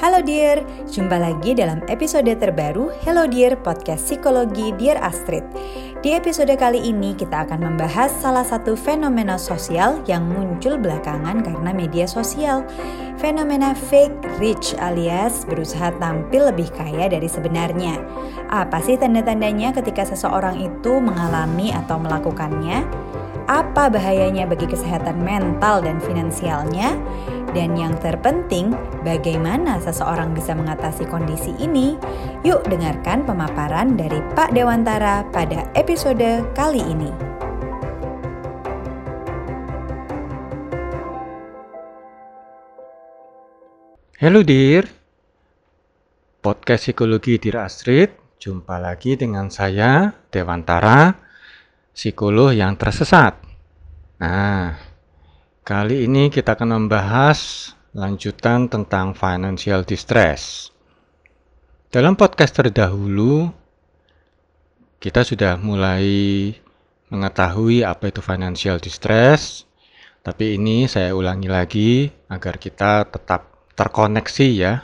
Halo Dear, jumpa lagi dalam episode terbaru Hello Dear Podcast Psikologi Dear Astrid. Di episode kali ini kita akan membahas salah satu fenomena sosial yang muncul belakangan karena media sosial. Fenomena fake rich alias berusaha tampil lebih kaya dari sebenarnya. Apa sih tanda-tandanya ketika seseorang itu mengalami atau melakukannya? Apa bahayanya bagi kesehatan mental dan finansialnya? Dan yang terpenting, bagaimana seseorang bisa mengatasi kondisi ini? Yuk dengarkan pemaparan dari Pak Dewantara pada episode kali ini. Halo Dir, podcast psikologi Dir Astrid. Jumpa lagi dengan saya, Dewantara, psikolog yang tersesat. Nah, Kali ini kita akan membahas lanjutan tentang financial distress. Dalam podcast terdahulu, kita sudah mulai mengetahui apa itu financial distress, tapi ini saya ulangi lagi agar kita tetap terkoneksi ya.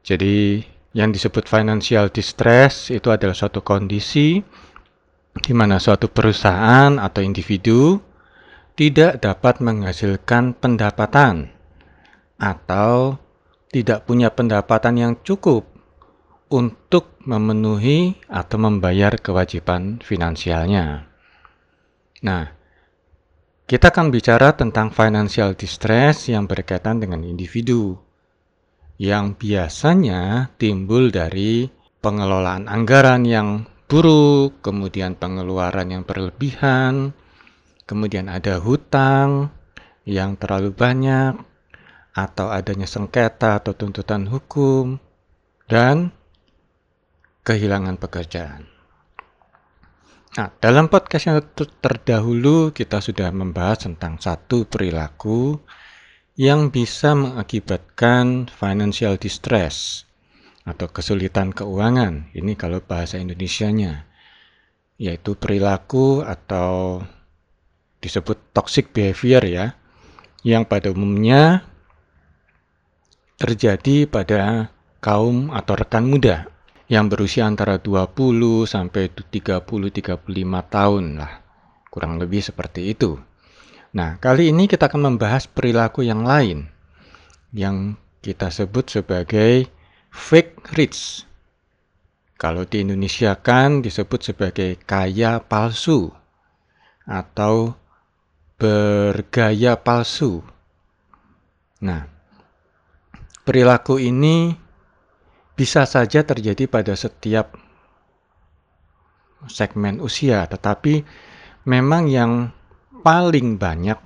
Jadi, yang disebut financial distress itu adalah suatu kondisi di mana suatu perusahaan atau individu tidak dapat menghasilkan pendapatan atau tidak punya pendapatan yang cukup untuk memenuhi atau membayar kewajiban finansialnya. Nah, kita akan bicara tentang financial distress yang berkaitan dengan individu yang biasanya timbul dari pengelolaan anggaran yang buruk, kemudian pengeluaran yang berlebihan, kemudian ada hutang yang terlalu banyak, atau adanya sengketa atau tuntutan hukum, dan kehilangan pekerjaan. Nah, dalam podcast yang terdahulu kita sudah membahas tentang satu perilaku yang bisa mengakibatkan financial distress atau kesulitan keuangan. Ini kalau bahasa Indonesianya, yaitu perilaku atau disebut toxic behavior ya, yang pada umumnya terjadi pada kaum atau rekan muda yang berusia antara 20 sampai 30 35 tahun lah. Kurang lebih seperti itu. Nah, kali ini kita akan membahas perilaku yang lain yang kita sebut sebagai fake rich. Kalau di Indonesia kan disebut sebagai kaya palsu atau bergaya palsu. Nah, perilaku ini bisa saja terjadi pada setiap segmen usia, tetapi memang yang paling banyak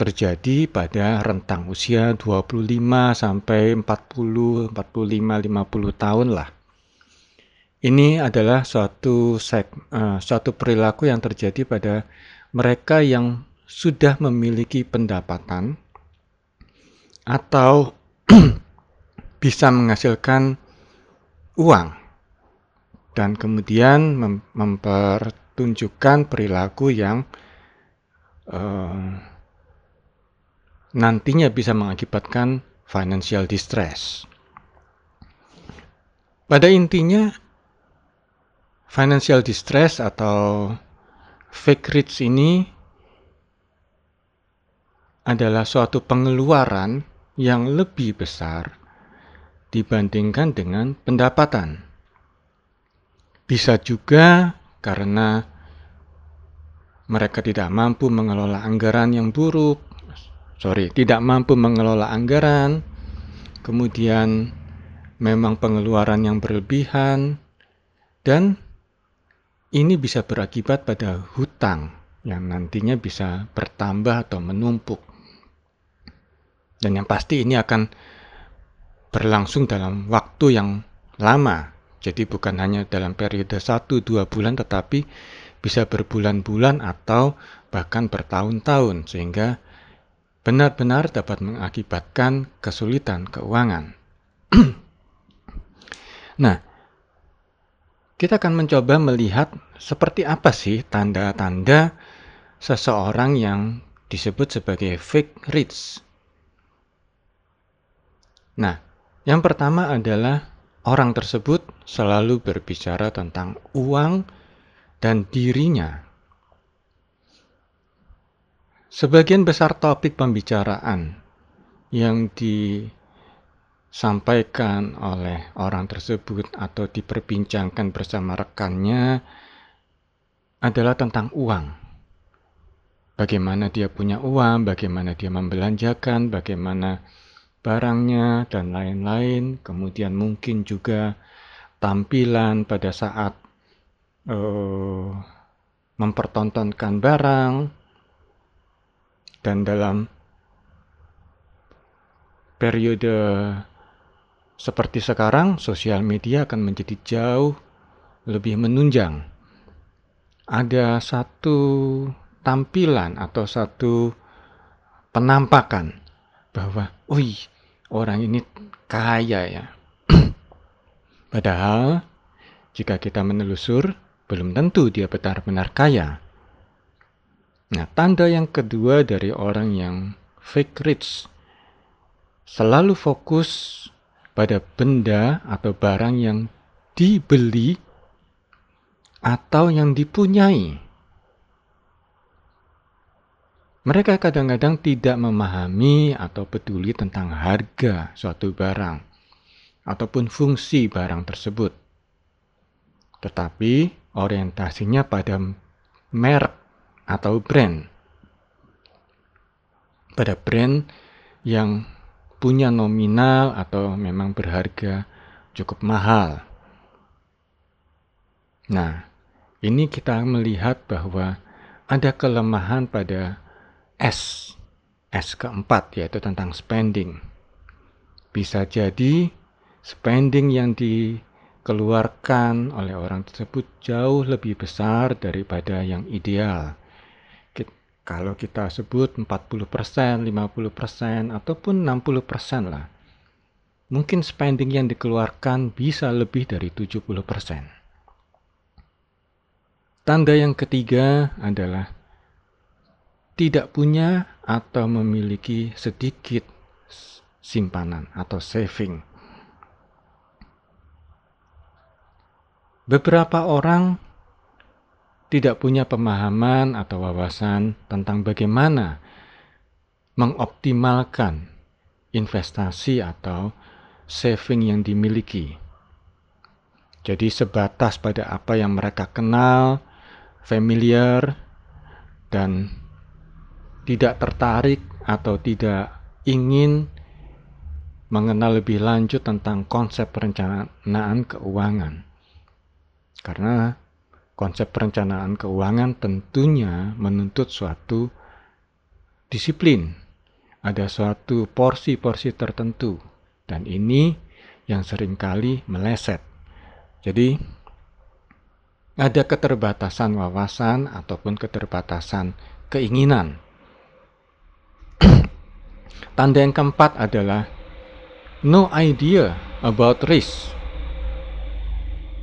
terjadi pada rentang usia 25 sampai 40, 45, 50 tahun lah. Ini adalah suatu seg, uh, suatu perilaku yang terjadi pada mereka yang sudah memiliki pendapatan atau bisa menghasilkan uang dan kemudian mem mempertunjukkan perilaku yang uh, nantinya bisa mengakibatkan financial distress. Pada intinya, financial distress atau fake rich ini adalah suatu pengeluaran yang lebih besar dibandingkan dengan pendapatan. Bisa juga karena mereka tidak mampu mengelola anggaran yang buruk, sorry, tidak mampu mengelola anggaran, kemudian memang pengeluaran yang berlebihan, dan ini bisa berakibat pada hutang yang nantinya bisa bertambah atau menumpuk. Dan yang pasti ini akan berlangsung dalam waktu yang lama. Jadi bukan hanya dalam periode 1-2 bulan tetapi bisa berbulan-bulan atau bahkan bertahun-tahun sehingga benar-benar dapat mengakibatkan kesulitan keuangan. nah, kita akan mencoba melihat seperti apa sih tanda-tanda seseorang yang disebut sebagai fake rich. Nah, yang pertama adalah orang tersebut selalu berbicara tentang uang dan dirinya. Sebagian besar topik pembicaraan yang disampaikan oleh orang tersebut atau diperbincangkan bersama rekannya adalah tentang uang. Bagaimana dia punya uang, bagaimana dia membelanjakan, bagaimana barangnya, dan lain-lain. Kemudian mungkin juga tampilan pada saat uh, mempertontonkan barang, dan dalam periode seperti sekarang, sosial media akan menjadi jauh lebih menunjang. Ada satu tampilan atau satu penampakan bahwa, wih, orang ini kaya ya. Padahal, jika kita menelusur, belum tentu dia benar-benar kaya. Nah, tanda yang kedua dari orang yang fake rich selalu fokus pada benda atau barang yang dibeli atau yang dipunyai. Mereka kadang-kadang tidak memahami atau peduli tentang harga suatu barang ataupun fungsi barang tersebut. Tetapi orientasinya pada merek atau brand. Pada brand yang punya nominal atau memang berharga cukup mahal. Nah, ini kita melihat bahwa ada kelemahan pada S. S keempat yaitu tentang spending. Bisa jadi spending yang dikeluarkan oleh orang tersebut jauh lebih besar daripada yang ideal. Kalau kita sebut 40%, 50%, ataupun 60% lah. Mungkin spending yang dikeluarkan bisa lebih dari 70%. Tanda yang ketiga adalah tidak punya atau memiliki sedikit simpanan atau saving. Beberapa orang tidak punya pemahaman atau wawasan tentang bagaimana mengoptimalkan investasi atau saving yang dimiliki. Jadi sebatas pada apa yang mereka kenal, familiar, dan tidak tertarik atau tidak ingin mengenal lebih lanjut tentang konsep perencanaan keuangan. Karena konsep perencanaan keuangan tentunya menuntut suatu disiplin. Ada suatu porsi-porsi tertentu dan ini yang sering kali meleset. Jadi ada keterbatasan wawasan ataupun keterbatasan keinginan Tanda yang keempat adalah no idea about risk.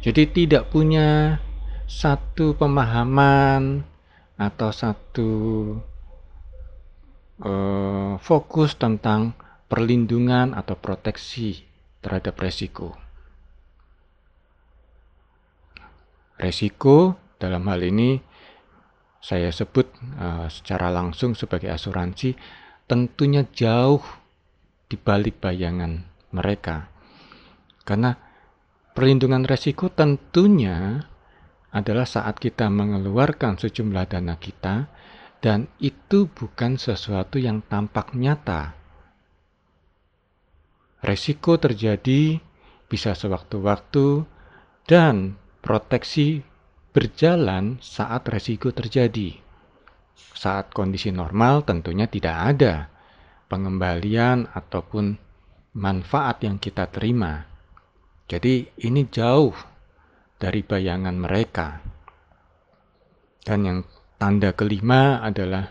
Jadi tidak punya satu pemahaman atau satu uh, fokus tentang perlindungan atau proteksi terhadap resiko. Resiko dalam hal ini saya sebut uh, secara langsung sebagai asuransi tentunya jauh di balik bayangan mereka. Karena perlindungan resiko tentunya adalah saat kita mengeluarkan sejumlah dana kita dan itu bukan sesuatu yang tampak nyata. Resiko terjadi bisa sewaktu-waktu dan proteksi berjalan saat resiko terjadi. Saat kondisi normal tentunya tidak ada pengembalian ataupun manfaat yang kita terima. Jadi ini jauh dari bayangan mereka. Dan yang tanda kelima adalah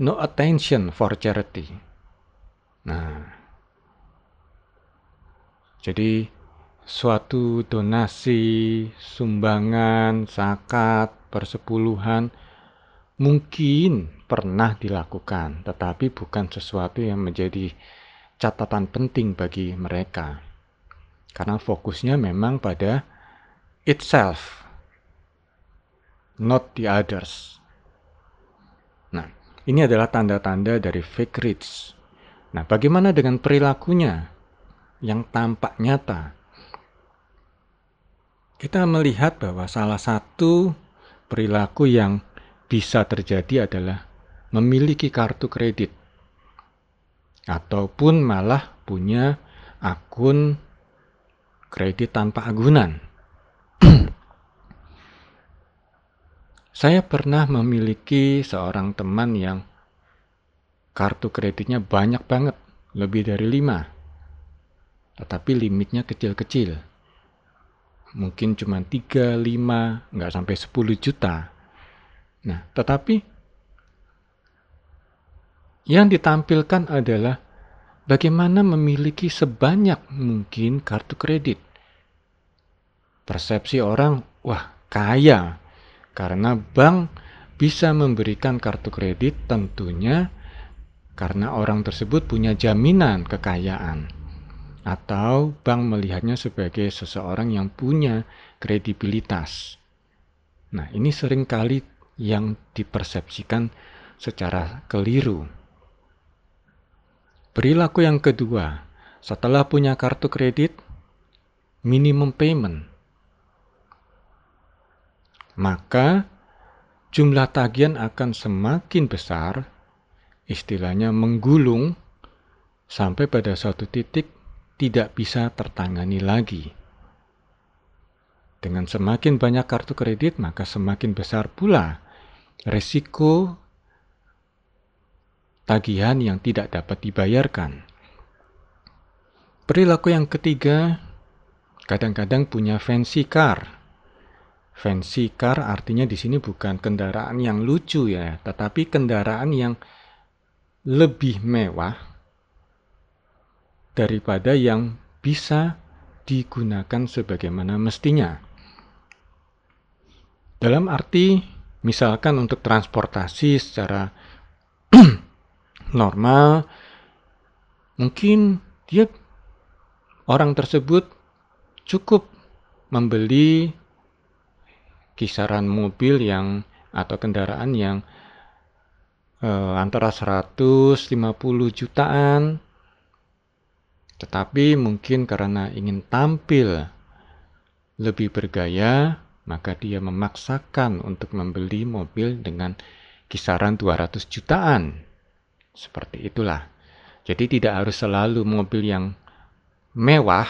no attention for charity. Nah, jadi suatu donasi, sumbangan, zakat, persepuluhan mungkin pernah dilakukan, tetapi bukan sesuatu yang menjadi catatan penting bagi mereka. Karena fokusnya memang pada itself, not the others. Nah, ini adalah tanda-tanda dari fake rich. Nah, bagaimana dengan perilakunya yang tampak nyata? Kita melihat bahwa salah satu perilaku yang bisa terjadi adalah memiliki kartu kredit ataupun malah punya akun kredit tanpa agunan. Saya pernah memiliki seorang teman yang kartu kreditnya banyak banget, lebih dari lima. Tetapi limitnya kecil-kecil. Mungkin cuma 3, 5, nggak sampai 10 juta. Nah, tetapi yang ditampilkan adalah bagaimana memiliki sebanyak mungkin kartu kredit. Persepsi orang, wah kaya, karena bank bisa memberikan kartu kredit tentunya karena orang tersebut punya jaminan kekayaan. Atau bank melihatnya sebagai seseorang yang punya kredibilitas. Nah ini sering kali yang dipersepsikan secara keliru. Perilaku yang kedua, setelah punya kartu kredit, minimum payment. Maka jumlah tagihan akan semakin besar, istilahnya menggulung, sampai pada suatu titik tidak bisa tertangani lagi. Dengan semakin banyak kartu kredit, maka semakin besar pula resiko tagihan yang tidak dapat dibayarkan. Perilaku yang ketiga, kadang-kadang punya fancy car. Fancy car artinya di sini bukan kendaraan yang lucu ya, tetapi kendaraan yang lebih mewah daripada yang bisa digunakan sebagaimana mestinya. Dalam arti, misalkan untuk transportasi secara normal, mungkin dia orang tersebut cukup membeli kisaran mobil yang atau kendaraan yang eh, antara 150 jutaan tetapi mungkin karena ingin tampil lebih bergaya maka dia memaksakan untuk membeli mobil dengan kisaran 200 jutaan seperti itulah. Jadi tidak harus selalu mobil yang mewah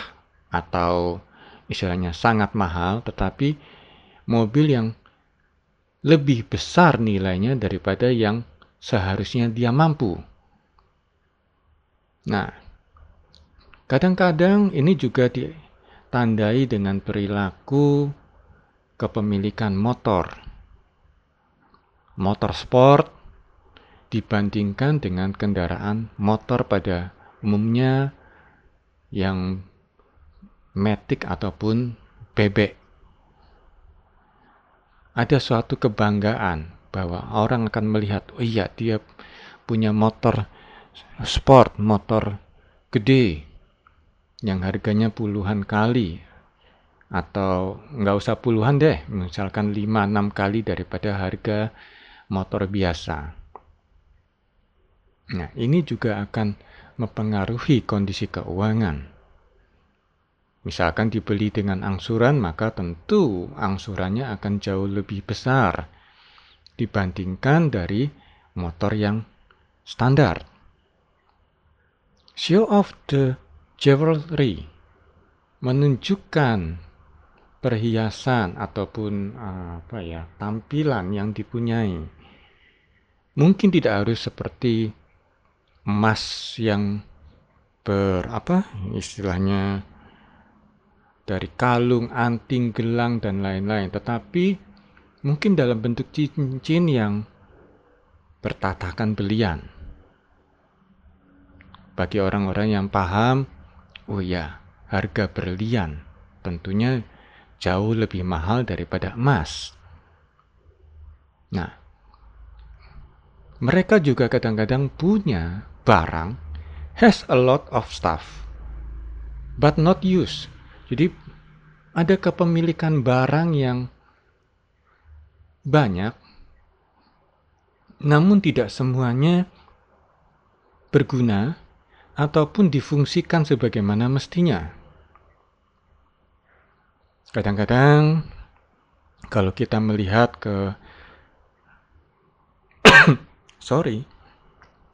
atau istilahnya sangat mahal, tetapi mobil yang lebih besar nilainya daripada yang seharusnya dia mampu. Nah, kadang-kadang ini juga ditandai dengan perilaku kepemilikan motor. Motor sport dibandingkan dengan kendaraan motor pada umumnya yang metik ataupun bebek. Ada suatu kebanggaan bahwa orang akan melihat, oh iya dia punya motor sport, motor gede yang harganya puluhan kali atau nggak usah puluhan deh, misalkan 5-6 kali daripada harga motor biasa. Nah, ini juga akan mempengaruhi kondisi keuangan. Misalkan dibeli dengan angsuran, maka tentu angsurannya akan jauh lebih besar dibandingkan dari motor yang standar. Show of the jewelry menunjukkan perhiasan ataupun apa ya tampilan yang dipunyai. Mungkin tidak harus seperti emas yang ber apa istilahnya dari kalung, anting, gelang dan lain-lain, tetapi mungkin dalam bentuk cincin yang bertatakan belian. Bagi orang-orang yang paham, oh ya, harga berlian tentunya jauh lebih mahal daripada emas. Nah, mereka juga kadang-kadang punya barang has a lot of stuff but not used. Jadi ada kepemilikan barang yang banyak namun tidak semuanya berguna ataupun difungsikan sebagaimana mestinya. Kadang-kadang kalau kita melihat ke sorry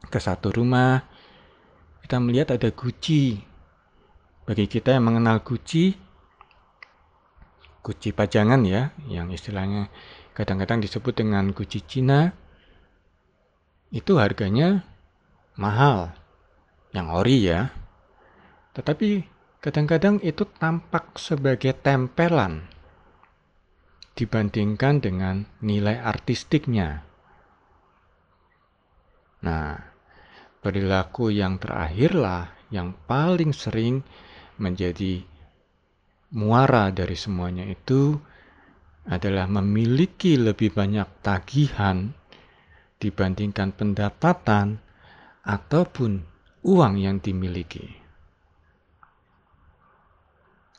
ke satu rumah kita melihat ada guci bagi kita yang mengenal guci guci pajangan ya yang istilahnya kadang-kadang disebut dengan guci Cina itu harganya mahal yang ori ya tetapi kadang-kadang itu tampak sebagai tempelan dibandingkan dengan nilai artistiknya. Nah, perilaku yang terakhirlah yang paling sering menjadi muara dari semuanya itu adalah memiliki lebih banyak tagihan dibandingkan pendapatan ataupun uang yang dimiliki.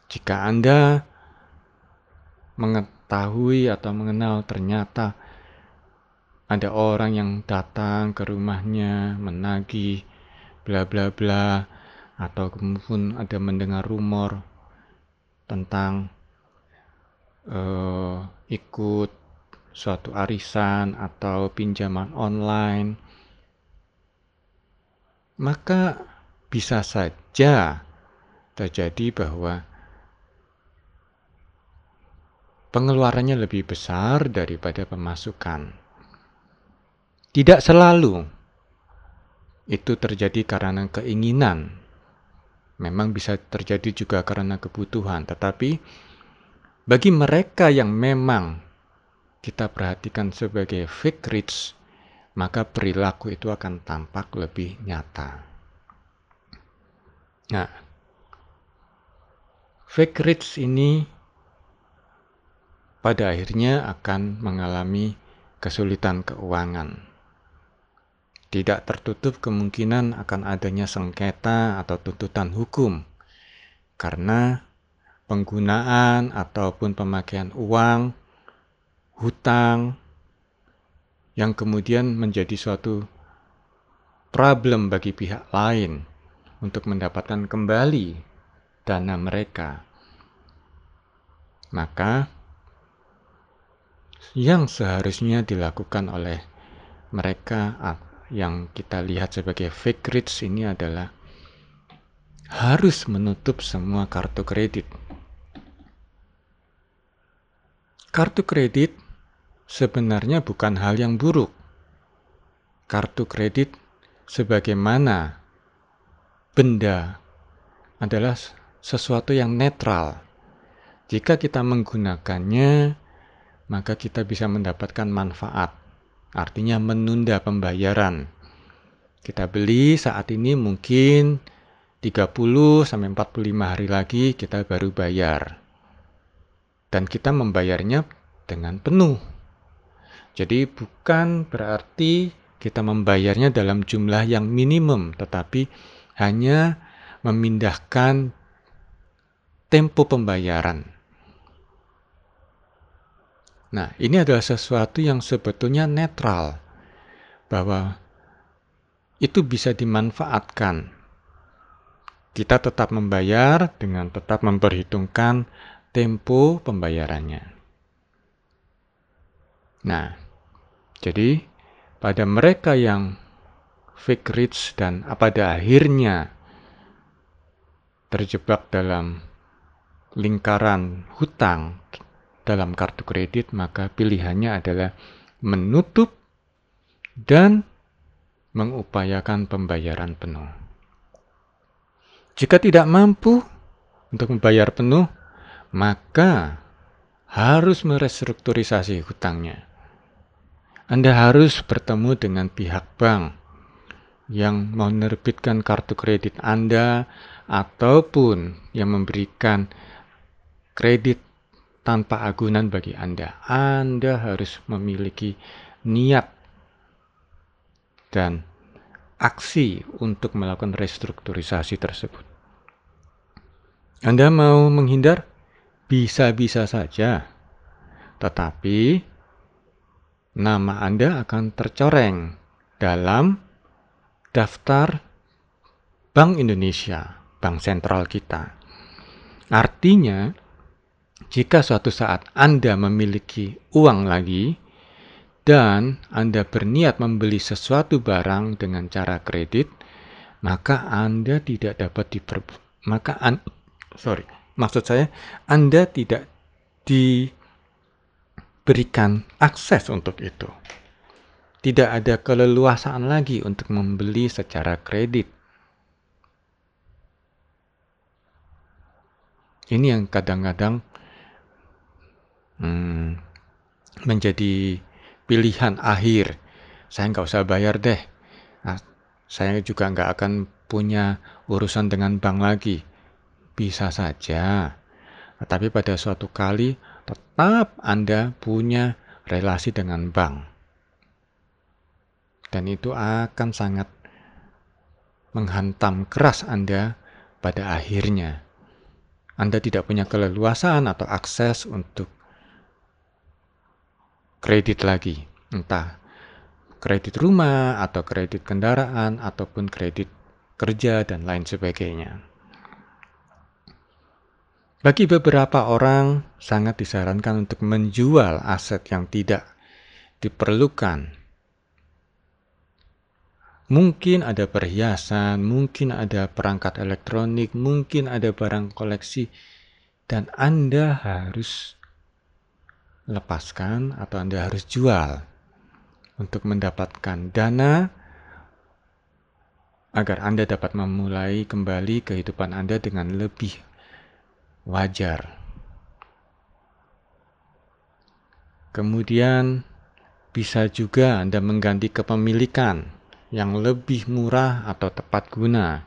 Jika Anda mengetahui atau mengenal ternyata ada orang yang datang ke rumahnya menagih bla bla bla atau kemudian ada mendengar rumor tentang uh, ikut suatu arisan atau pinjaman online maka bisa saja terjadi bahwa pengeluarannya lebih besar daripada pemasukan. Tidak selalu itu terjadi karena keinginan. Memang bisa terjadi juga karena kebutuhan, tetapi bagi mereka yang memang kita perhatikan sebagai fake rich, maka perilaku itu akan tampak lebih nyata. Nah, fake rich ini pada akhirnya akan mengalami kesulitan keuangan. Tidak tertutup kemungkinan akan adanya sengketa atau tuntutan hukum karena penggunaan ataupun pemakaian uang, hutang, yang kemudian menjadi suatu problem bagi pihak lain untuk mendapatkan kembali dana mereka. Maka, yang seharusnya dilakukan oleh mereka yang kita lihat sebagai fake rich ini adalah harus menutup semua kartu kredit. Kartu kredit sebenarnya bukan hal yang buruk. Kartu kredit sebagaimana benda adalah sesuatu yang netral. Jika kita menggunakannya maka kita bisa mendapatkan manfaat. Artinya menunda pembayaran. Kita beli saat ini mungkin 30 sampai 45 hari lagi kita baru bayar. Dan kita membayarnya dengan penuh. Jadi bukan berarti kita membayarnya dalam jumlah yang minimum, tetapi hanya memindahkan tempo pembayaran. Nah, ini adalah sesuatu yang sebetulnya netral, bahwa itu bisa dimanfaatkan. Kita tetap membayar dengan tetap memperhitungkan tempo pembayarannya. Nah, jadi pada mereka yang fake rich dan pada akhirnya terjebak dalam lingkaran hutang dalam kartu kredit, maka pilihannya adalah menutup dan mengupayakan pembayaran penuh. Jika tidak mampu untuk membayar penuh, maka harus merestrukturisasi hutangnya. Anda harus bertemu dengan pihak bank yang menerbitkan kartu kredit Anda ataupun yang memberikan kredit tanpa agunan bagi Anda. Anda harus memiliki niat dan aksi untuk melakukan restrukturisasi tersebut. Anda mau menghindar? Bisa-bisa saja. Tetapi nama Anda akan tercoreng dalam daftar Bank Indonesia, bank sentral kita. Artinya, jika suatu saat Anda memiliki uang lagi dan Anda berniat membeli sesuatu barang dengan cara kredit, maka Anda tidak dapat diper maka an sorry, maksud saya Anda tidak diberikan akses untuk itu. Tidak ada keleluasaan lagi untuk membeli secara kredit. Ini yang kadang-kadang hmm, menjadi pilihan akhir. Saya nggak usah bayar deh. Nah, saya juga nggak akan punya urusan dengan bank lagi. Bisa saja. Tapi pada suatu kali tetap Anda punya relasi dengan bank dan itu akan sangat menghantam keras Anda pada akhirnya. Anda tidak punya keleluasaan atau akses untuk kredit lagi, entah kredit rumah atau kredit kendaraan ataupun kredit kerja dan lain sebagainya. Bagi beberapa orang sangat disarankan untuk menjual aset yang tidak diperlukan Mungkin ada perhiasan, mungkin ada perangkat elektronik, mungkin ada barang koleksi, dan Anda harus lepaskan atau Anda harus jual untuk mendapatkan dana agar Anda dapat memulai kembali kehidupan Anda dengan lebih wajar. Kemudian bisa juga Anda mengganti kepemilikan yang lebih murah atau tepat guna.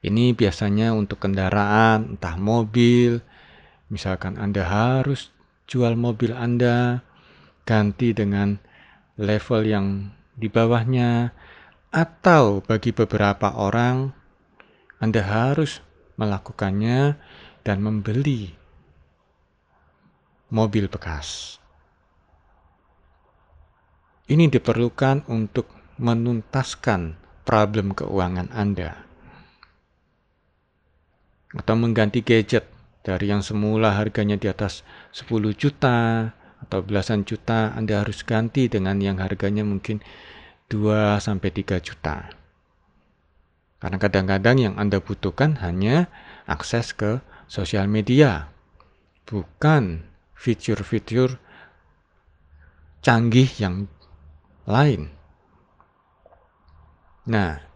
Ini biasanya untuk kendaraan, entah mobil, misalkan Anda harus jual mobil Anda, ganti dengan level yang di bawahnya, atau bagi beberapa orang, Anda harus melakukannya dan membeli mobil bekas. Ini diperlukan untuk menuntaskan problem keuangan Anda. Atau mengganti gadget dari yang semula harganya di atas 10 juta atau belasan juta, Anda harus ganti dengan yang harganya mungkin 2 sampai 3 juta. Karena kadang-kadang yang Anda butuhkan hanya akses ke sosial media, bukan fitur-fitur canggih yang lain. Nah,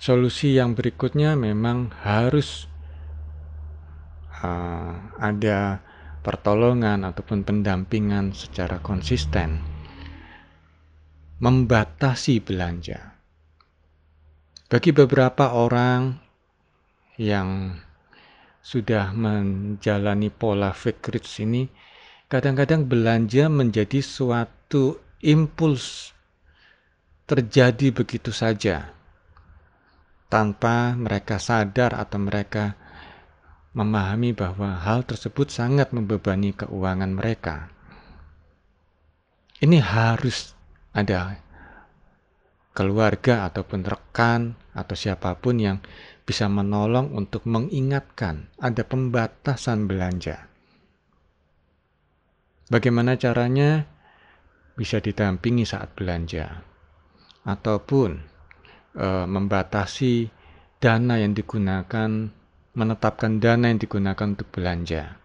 solusi yang berikutnya memang harus uh, ada pertolongan ataupun pendampingan secara konsisten. Membatasi belanja. Bagi beberapa orang yang sudah menjalani pola fake rich ini, kadang-kadang belanja menjadi suatu impuls terjadi begitu saja tanpa mereka sadar atau mereka memahami bahwa hal tersebut sangat membebani keuangan mereka. Ini harus ada keluarga ataupun rekan atau siapa pun yang bisa menolong untuk mengingatkan ada pembatasan belanja. Bagaimana caranya? Bisa didampingi saat belanja ataupun e, membatasi dana yang digunakan, menetapkan dana yang digunakan untuk belanja.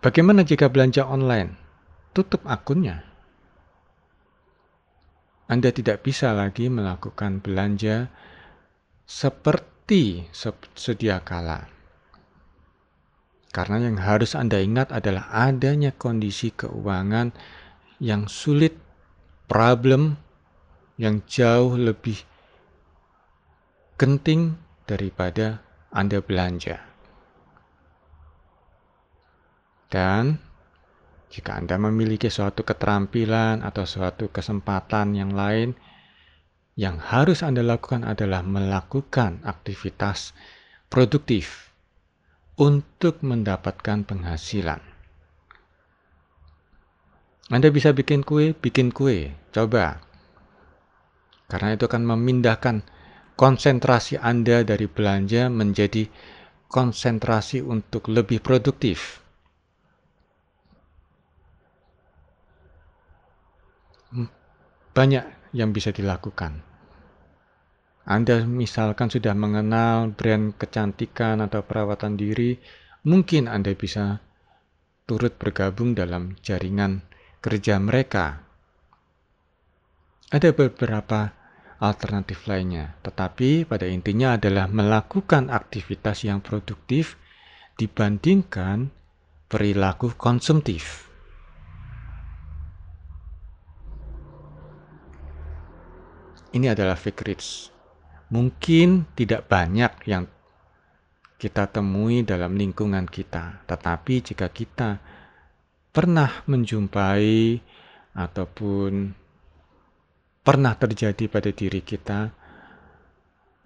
Bagaimana jika belanja online? Tutup akunnya. Anda tidak bisa lagi melakukan belanja seperti sedia kala. Karena yang harus Anda ingat adalah adanya kondisi keuangan yang sulit problem yang jauh lebih genting daripada Anda belanja. Dan Jika Anda memiliki suatu keterampilan atau suatu kesempatan yang lain, yang harus Anda lakukan adalah melakukan aktivitas produktif untuk mendapatkan penghasilan. Anda bisa bikin kue, bikin kue, coba. Karena itu akan memindahkan konsentrasi Anda dari belanja menjadi konsentrasi untuk lebih produktif. banyak yang bisa dilakukan. Anda misalkan sudah mengenal brand kecantikan atau perawatan diri, mungkin Anda bisa turut bergabung dalam jaringan kerja mereka. Ada beberapa alternatif lainnya, tetapi pada intinya adalah melakukan aktivitas yang produktif dibandingkan perilaku konsumtif. Ini adalah fake rich. Mungkin tidak banyak yang kita temui dalam lingkungan kita, tetapi jika kita pernah menjumpai ataupun pernah terjadi pada diri kita,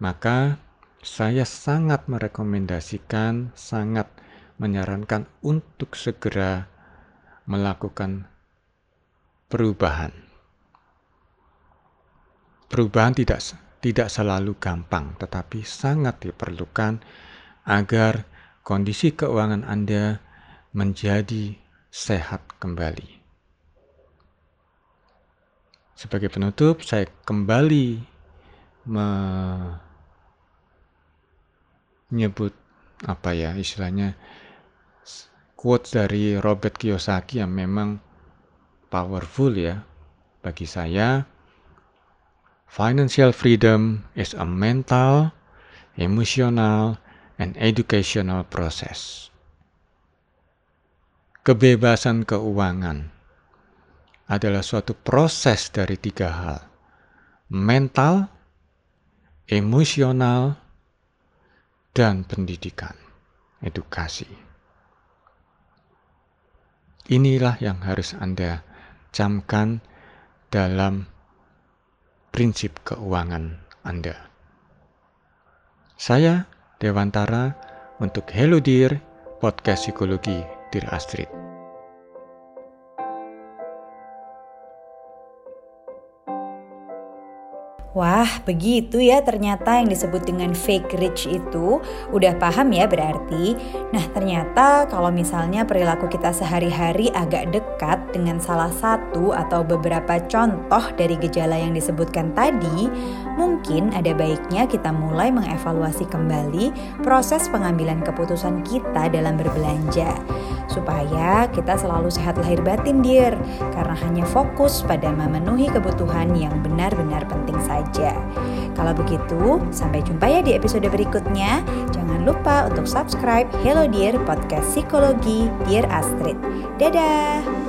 maka saya sangat merekomendasikan, sangat menyarankan untuk segera melakukan perubahan. Perubahan tidak tidak selalu gampang, tetapi sangat diperlukan agar kondisi keuangan Anda menjadi sehat kembali. Sebagai penutup, saya kembali menyebut apa ya istilahnya quote dari Robert Kiyosaki yang memang powerful ya bagi saya Financial freedom is a mental, emotional, and educational process. Kebebasan keuangan adalah suatu proses dari tiga hal: mental, emosional, dan pendidikan, edukasi. Inilah yang harus Anda camkan dalam prinsip keuangan Anda. Saya Dewantara untuk Hello Dear Podcast Psikologi Dear Astrid. Wah, begitu ya ternyata yang disebut dengan fake rich itu. Udah paham ya berarti? Nah, ternyata kalau misalnya perilaku kita sehari-hari agak dekat dengan salah satu atau beberapa contoh dari gejala yang disebutkan tadi, mungkin ada baiknya kita mulai mengevaluasi kembali proses pengambilan keputusan kita dalam berbelanja. Supaya kita selalu sehat lahir batin, dear. Karena hanya fokus pada memenuhi kebutuhan yang benar-benar penting saja. Kalau begitu, sampai jumpa ya di episode berikutnya. Jangan lupa untuk subscribe Hello Dear Podcast Psikologi Dear Astrid. Dadah!